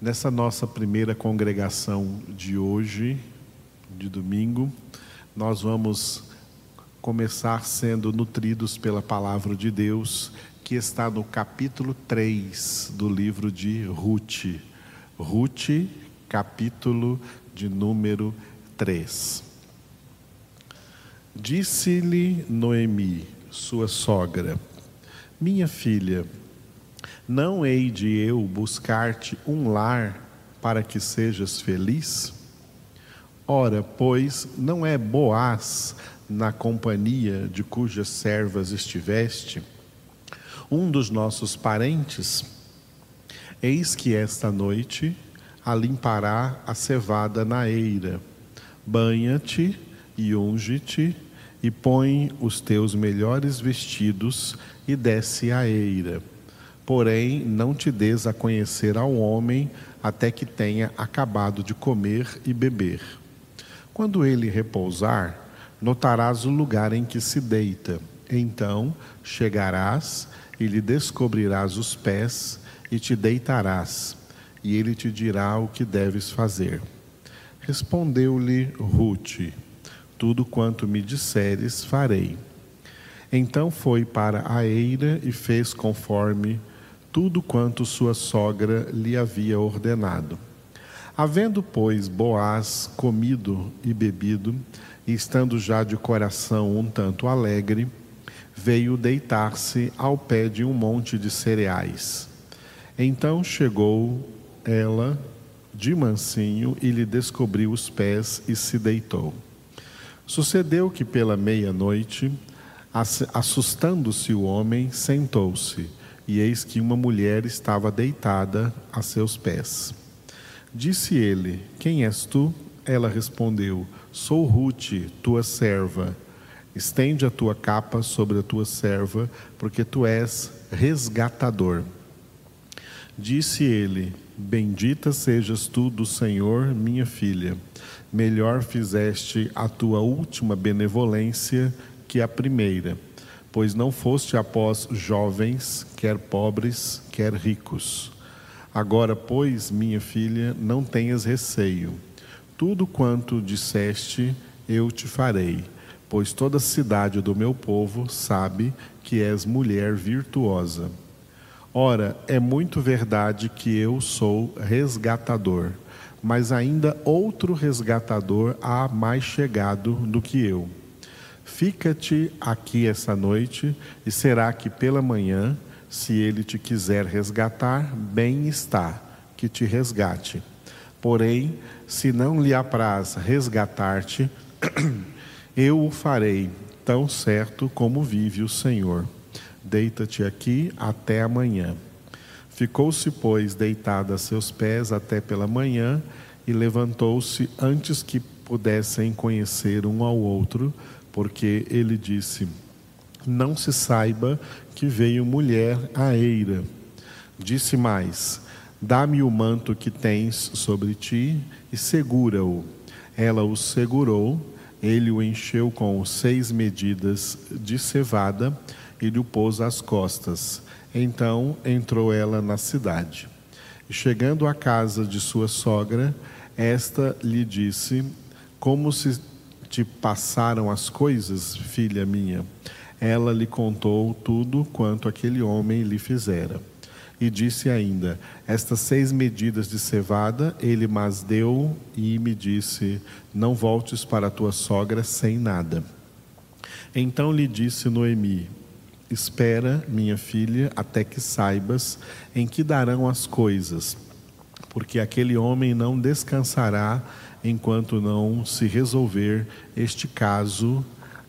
Nessa nossa primeira congregação de hoje, de domingo, nós vamos começar sendo nutridos pela palavra de Deus, que está no capítulo 3 do livro de Ruth. Ruth, capítulo de número 3. Disse-lhe Noemi, sua sogra: Minha filha, não hei de eu buscar-te um lar para que sejas feliz? Ora, pois, não é Boaz na companhia de cujas servas estiveste, um dos nossos parentes? Eis que esta noite a limpará a cevada na eira. Banha-te e unge-te e põe os teus melhores vestidos e desce à eira Porém, não te des a conhecer ao homem até que tenha acabado de comer e beber. Quando ele repousar, notarás o lugar em que se deita. Então chegarás e lhe descobrirás os pés e te deitarás, e ele te dirá o que deves fazer. Respondeu-lhe Ruth: Tudo quanto me disseres, farei. Então foi para a eira e fez conforme tudo quanto sua sogra lhe havia ordenado. Havendo, pois, Boaz comido e bebido, e estando já de coração um tanto alegre, veio deitar-se ao pé de um monte de cereais. Então chegou ela de mansinho e lhe descobriu os pés e se deitou. Sucedeu que pela meia-noite, assustando-se o homem, sentou-se e eis que uma mulher estava deitada a seus pés. Disse ele: Quem és tu? Ela respondeu: Sou Ruth, tua serva. Estende a tua capa sobre a tua serva, porque tu és resgatador. Disse ele: Bendita sejas tu do Senhor, minha filha. Melhor fizeste a tua última benevolência que a primeira pois não foste após jovens, quer pobres, quer ricos. Agora, pois, minha filha, não tenhas receio. Tudo quanto disseste, eu te farei, pois toda a cidade do meu povo sabe que és mulher virtuosa. Ora, é muito verdade que eu sou resgatador, mas ainda outro resgatador há mais chegado do que eu Fica-te aqui essa noite, e será que pela manhã, se ele te quiser resgatar, bem está, que te resgate. Porém, se não lhe apraz resgatar-te, eu o farei, tão certo como vive o Senhor. Deita-te aqui até amanhã. Ficou-se, pois, deitada a seus pés até pela manhã, e levantou-se antes que pudessem conhecer um ao outro, porque ele disse: Não se saiba que veio mulher à eira. Disse mais: Dá-me o manto que tens sobre ti e segura-o. Ela o segurou, ele o encheu com seis medidas de cevada e lhe pôs às costas. Então entrou ela na cidade. Chegando à casa de sua sogra, esta lhe disse: Como se te passaram as coisas, filha minha? Ela lhe contou tudo quanto aquele homem lhe fizera. E disse ainda: Estas seis medidas de cevada ele mas deu e me disse: Não voltes para tua sogra sem nada. Então lhe disse Noemi: Espera, minha filha, até que saibas em que darão as coisas, porque aquele homem não descansará enquanto não se resolver este caso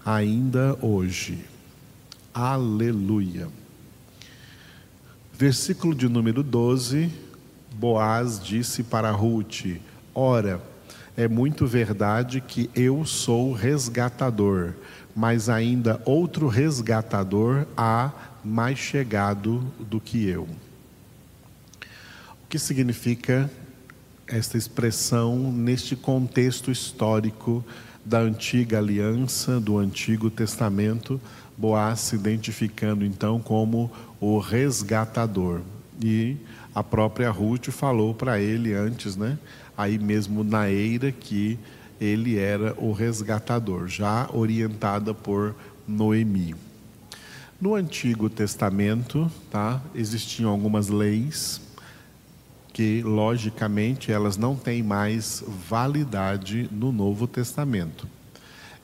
ainda hoje. Aleluia. Versículo de número 12: Boaz disse para Ruth: Ora, é muito verdade que eu sou resgatador, mas ainda outro resgatador há mais chegado do que eu. O que significa esta expressão neste contexto histórico da antiga aliança, do Antigo Testamento, Boaz se identificando então como o resgatador. E a própria Ruth falou para ele antes, né? Aí mesmo na eira que ele era o resgatador, já orientada por Noemi. No Antigo Testamento, tá, existiam algumas leis que, logicamente, elas não têm mais validade no Novo Testamento.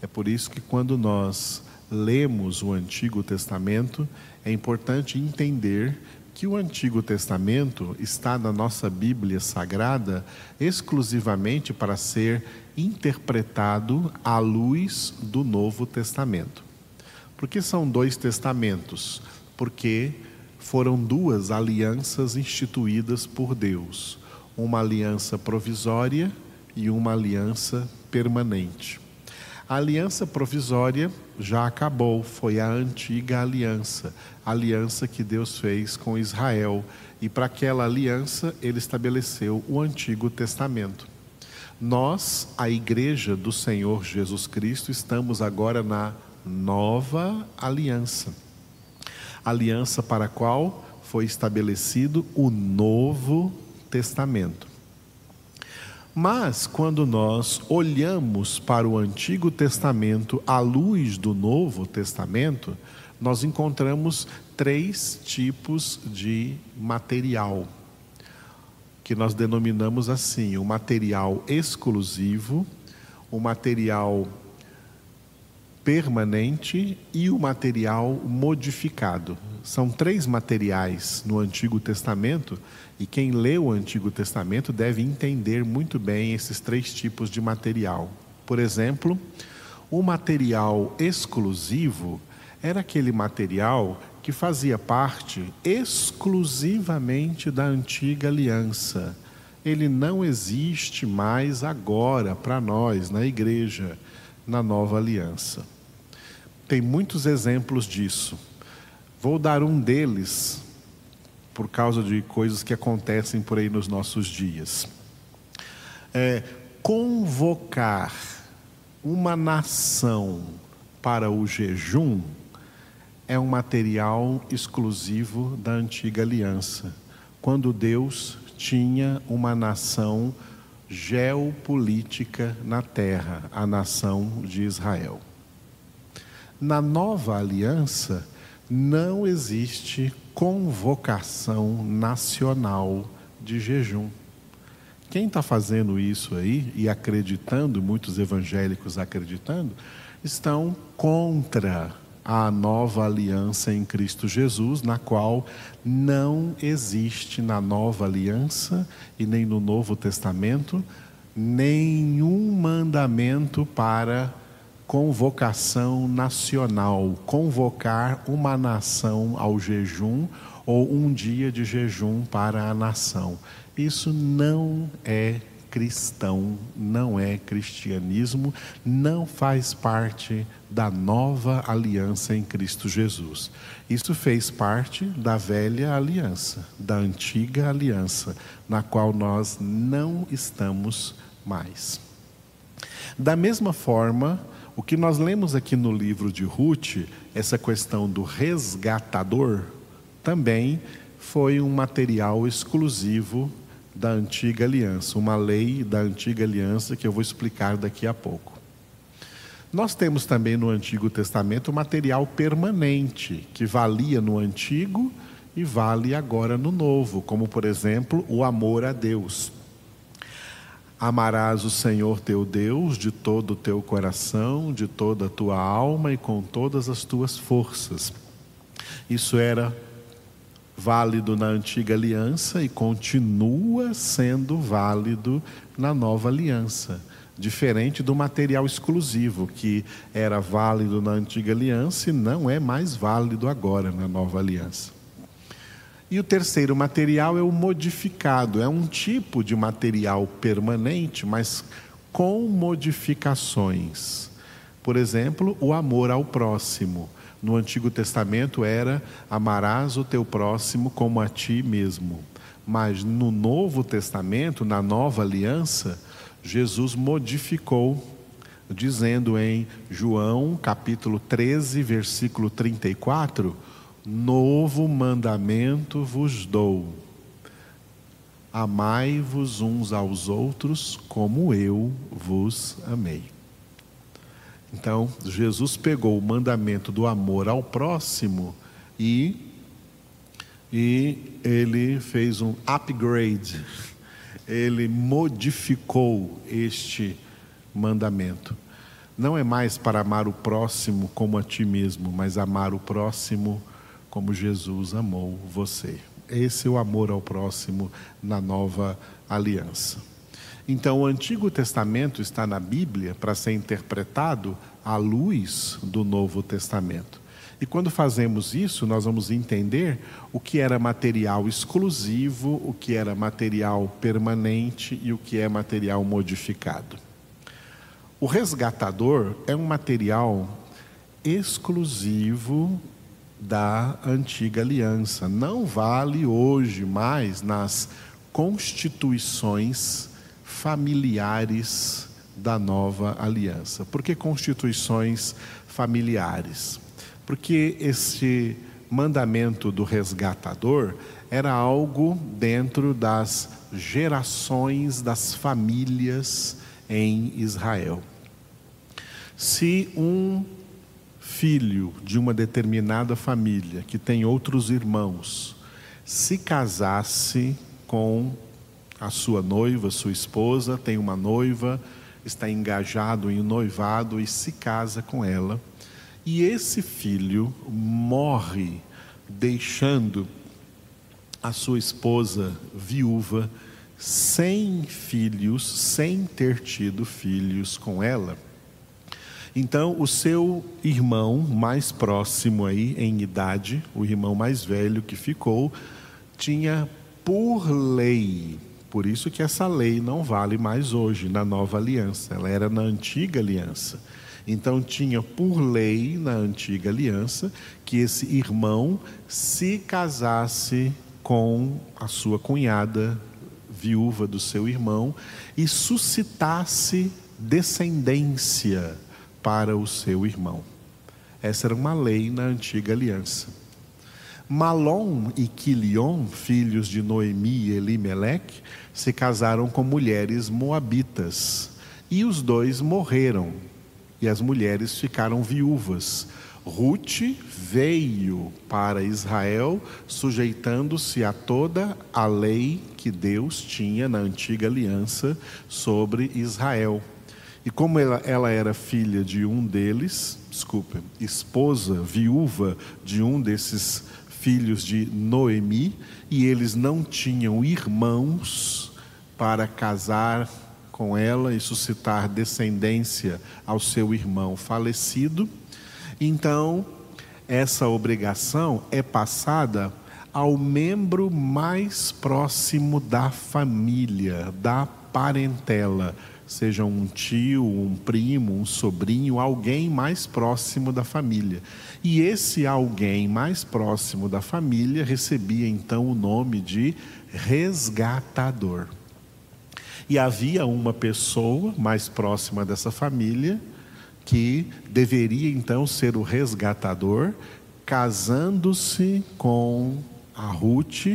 É por isso que, quando nós lemos o Antigo Testamento, é importante entender que o Antigo Testamento está na nossa Bíblia Sagrada exclusivamente para ser interpretado à luz do Novo Testamento. Por que são dois testamentos? Porque foram duas alianças instituídas por Deus: uma aliança provisória e uma aliança permanente. A aliança provisória já acabou, foi a antiga aliança, a aliança que Deus fez com Israel. E para aquela aliança, ele estabeleceu o Antigo Testamento. Nós, a igreja do Senhor Jesus Cristo, estamos agora na nova aliança. Aliança para a qual foi estabelecido o Novo Testamento. Mas quando nós olhamos para o Antigo Testamento à luz do Novo Testamento, nós encontramos três tipos de material, que nós denominamos assim: o material exclusivo, o material permanente e o material modificado. São três materiais no Antigo Testamento e quem lê o Antigo Testamento deve entender muito bem esses três tipos de material. Por exemplo, o material exclusivo era aquele material que fazia parte exclusivamente da antiga aliança. Ele não existe mais agora para nós, na igreja, na nova aliança. Tem muitos exemplos disso. Vou dar um deles por causa de coisas que acontecem por aí nos nossos dias. É, convocar uma nação para o jejum é um material exclusivo da antiga aliança, quando Deus tinha uma nação geopolítica na terra, a nação de Israel. Na nova aliança, não existe convocação nacional de jejum. Quem está fazendo isso aí e acreditando, muitos evangélicos acreditando, estão contra a nova aliança em Cristo Jesus, na qual não existe na nova aliança e nem no Novo Testamento nenhum mandamento para convocação nacional, convocar uma nação ao jejum ou um dia de jejum para a nação. Isso não é cristão, não é cristianismo, não faz parte da nova aliança em Cristo Jesus. Isso fez parte da velha aliança, da antiga aliança, na qual nós não estamos mais. Da mesma forma, o que nós lemos aqui no livro de Ruth, essa questão do resgatador, também foi um material exclusivo da antiga aliança, uma lei da antiga aliança que eu vou explicar daqui a pouco. Nós temos também no Antigo Testamento material permanente, que valia no Antigo e vale agora no Novo, como por exemplo o amor a Deus. Amarás o Senhor teu Deus de todo o teu coração, de toda a tua alma e com todas as tuas forças. Isso era válido na antiga aliança e continua sendo válido na nova aliança. Diferente do material exclusivo, que era válido na antiga aliança e não é mais válido agora na nova aliança. E o terceiro material é o modificado, é um tipo de material permanente, mas com modificações. Por exemplo, o amor ao próximo. No Antigo Testamento era amarás o teu próximo como a ti mesmo. Mas no Novo Testamento, na nova aliança, Jesus modificou, dizendo em João capítulo 13, versículo 34 Novo mandamento vos dou: Amai-vos uns aos outros como eu vos amei. Então, Jesus pegou o mandamento do amor ao próximo e, e ele fez um upgrade, ele modificou este mandamento. Não é mais para amar o próximo como a ti mesmo, mas amar o próximo como Jesus amou você. Esse é o amor ao próximo na nova aliança. Então, o Antigo Testamento está na Bíblia para ser interpretado à luz do Novo Testamento. E quando fazemos isso, nós vamos entender o que era material exclusivo, o que era material permanente e o que é material modificado. O resgatador é um material exclusivo da antiga aliança. Não vale hoje mais nas constituições familiares da nova aliança. Por que constituições familiares? Porque esse mandamento do resgatador era algo dentro das gerações das famílias em Israel. Se um filho de uma determinada família que tem outros irmãos se casasse com a sua noiva, sua esposa, tem uma noiva, está engajado em um noivado e se casa com ela, e esse filho morre deixando a sua esposa viúva, sem filhos, sem ter tido filhos com ela. Então, o seu irmão mais próximo aí em idade, o irmão mais velho que ficou, tinha por lei, por isso que essa lei não vale mais hoje na nova aliança, ela era na antiga aliança. Então tinha por lei na antiga aliança que esse irmão se casasse com a sua cunhada, viúva do seu irmão, e suscitasse descendência para o seu irmão. Essa era uma lei na antiga aliança. Malom e Quilion, filhos de Noemi e Elimelec, se casaram com mulheres moabitas. E os dois morreram. E as mulheres ficaram viúvas. Ruth veio para Israel, sujeitando-se a toda a lei que Deus tinha na antiga aliança sobre Israel. E como ela, ela era filha de um deles, desculpa, esposa, viúva de um desses filhos de Noemi, e eles não tinham irmãos para casar com ela e suscitar descendência ao seu irmão falecido, então essa obrigação é passada ao membro mais próximo da família, da parentela seja um tio, um primo, um sobrinho, alguém mais próximo da família. E esse alguém mais próximo da família recebia então o nome de resgatador. E havia uma pessoa mais próxima dessa família que deveria então ser o resgatador, casando-se com a Ruth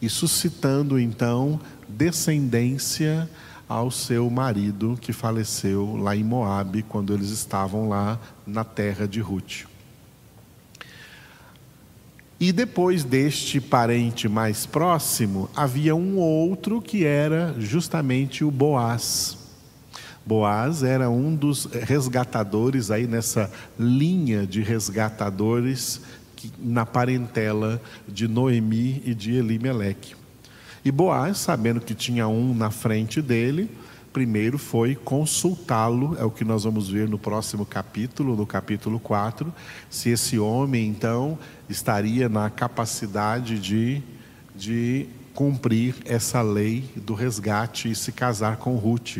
e suscitando então descendência ao seu marido que faleceu lá em Moabe quando eles estavam lá na terra de Ruth. E depois deste parente mais próximo, havia um outro que era justamente o Boaz. Boaz era um dos resgatadores aí nessa linha de resgatadores na parentela de Noemi e de Elimeleque. E Boaz, sabendo que tinha um na frente dele, primeiro foi consultá-lo, é o que nós vamos ver no próximo capítulo, no capítulo 4, se esse homem então estaria na capacidade de, de cumprir essa lei do resgate e se casar com Ruth.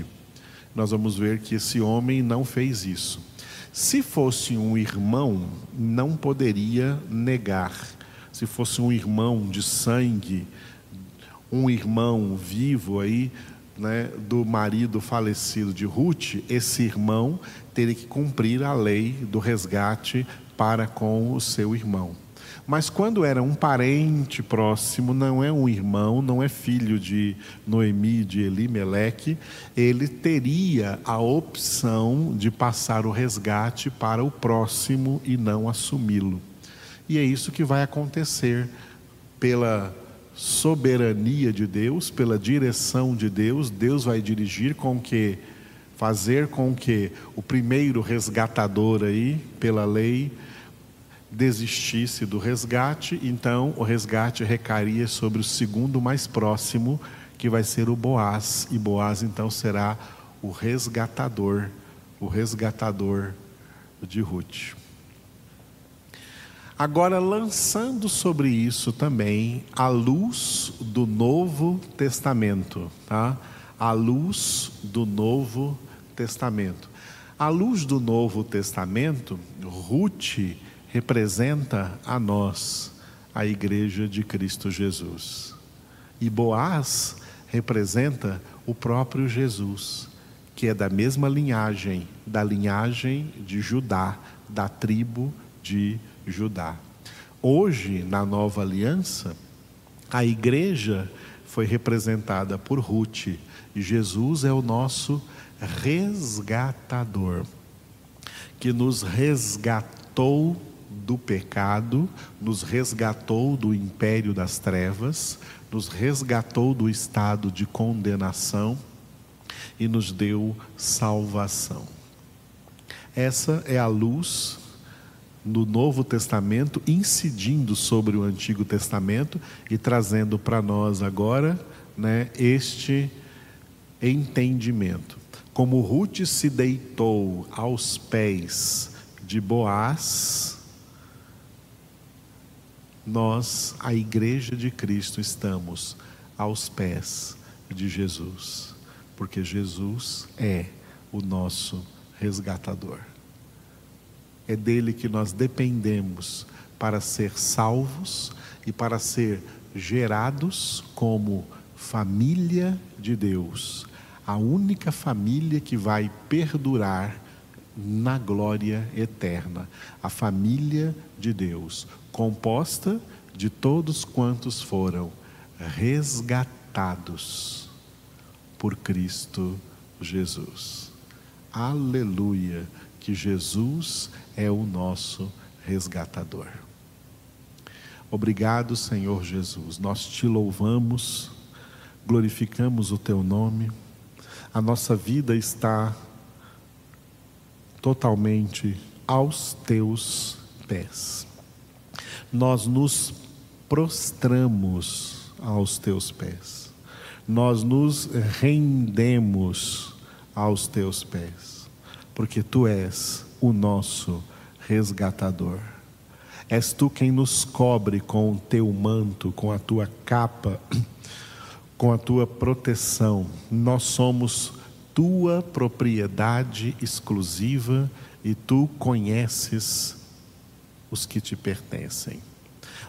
Nós vamos ver que esse homem não fez isso. Se fosse um irmão, não poderia negar. Se fosse um irmão de sangue, um irmão vivo aí, né, do marido falecido de Ruth, esse irmão teria que cumprir a lei do resgate para com o seu irmão. Mas quando era um parente próximo, não é um irmão, não é filho de Noemi, de Elimeleque, ele teria a opção de passar o resgate para o próximo e não assumi-lo. E é isso que vai acontecer pela soberania de Deus, pela direção de Deus, Deus vai dirigir com que fazer com que o primeiro resgatador aí, pela lei, desistisse do resgate, então o resgate recaria sobre o segundo mais próximo, que vai ser o Boaz, e Boaz então será o resgatador, o resgatador de Ruth. Agora, lançando sobre isso também a luz do Novo Testamento, tá? A luz do Novo Testamento. A luz do Novo Testamento, Ruth representa a nós, a Igreja de Cristo Jesus. E Boaz representa o próprio Jesus, que é da mesma linhagem, da linhagem de Judá, da tribo de Judá. Hoje, na nova aliança, a igreja foi representada por Ruth, Jesus é o nosso resgatador, que nos resgatou do pecado, nos resgatou do império das trevas, nos resgatou do estado de condenação e nos deu salvação. Essa é a luz no Novo Testamento, incidindo sobre o Antigo Testamento e trazendo para nós agora né, este entendimento. Como Ruth se deitou aos pés de Boaz, nós, a Igreja de Cristo, estamos aos pés de Jesus, porque Jesus é o nosso resgatador. É dele que nós dependemos para ser salvos e para ser gerados como família de Deus, a única família que vai perdurar na glória eterna, a família de Deus, composta de todos quantos foram resgatados por Cristo Jesus. Aleluia, que Jesus é o nosso resgatador. Obrigado, Senhor Jesus. Nós te louvamos, glorificamos o teu nome. A nossa vida está totalmente aos teus pés nós nos prostramos aos teus pés, nós nos rendemos aos teus pés, porque tu és o nosso resgatador. És tu quem nos cobre com o teu manto, com a tua capa, com a tua proteção. Nós somos tua propriedade exclusiva e tu conheces os que te pertencem.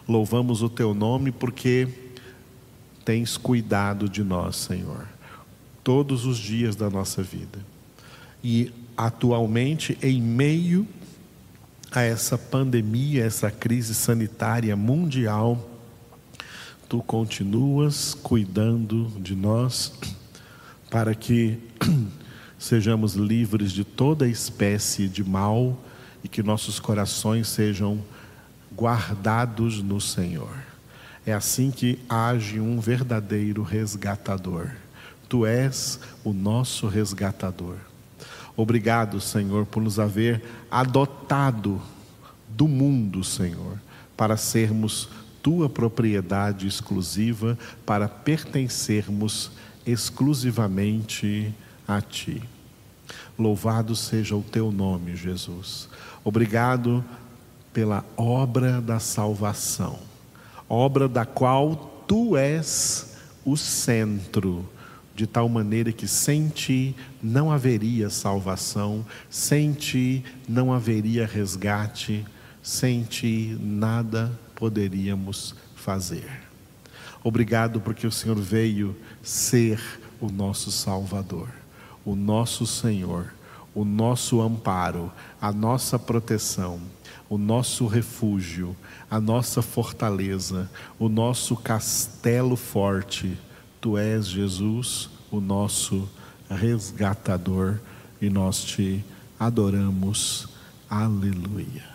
Louvamos o teu nome porque tens cuidado de nós, Senhor, todos os dias da nossa vida. E atualmente, em meio a essa pandemia, essa crise sanitária mundial, tu continuas cuidando de nós para que sejamos livres de toda espécie de mal e que nossos corações sejam guardados no Senhor. É assim que age um verdadeiro resgatador. Tu és o nosso resgatador. Obrigado, Senhor, por nos haver adotado do mundo, Senhor, para sermos tua propriedade exclusiva, para pertencermos exclusivamente a ti. Louvado seja o teu nome, Jesus. Obrigado pela obra da salvação, obra da qual tu és o centro, de tal maneira que sem ti não haveria salvação, sem ti não haveria resgate, sem ti nada poderíamos fazer. Obrigado porque o Senhor veio ser o nosso Salvador, o nosso Senhor o nosso amparo, a nossa proteção, o nosso refúgio, a nossa fortaleza, o nosso castelo forte. Tu és, Jesus, o nosso resgatador e nós te adoramos. Aleluia.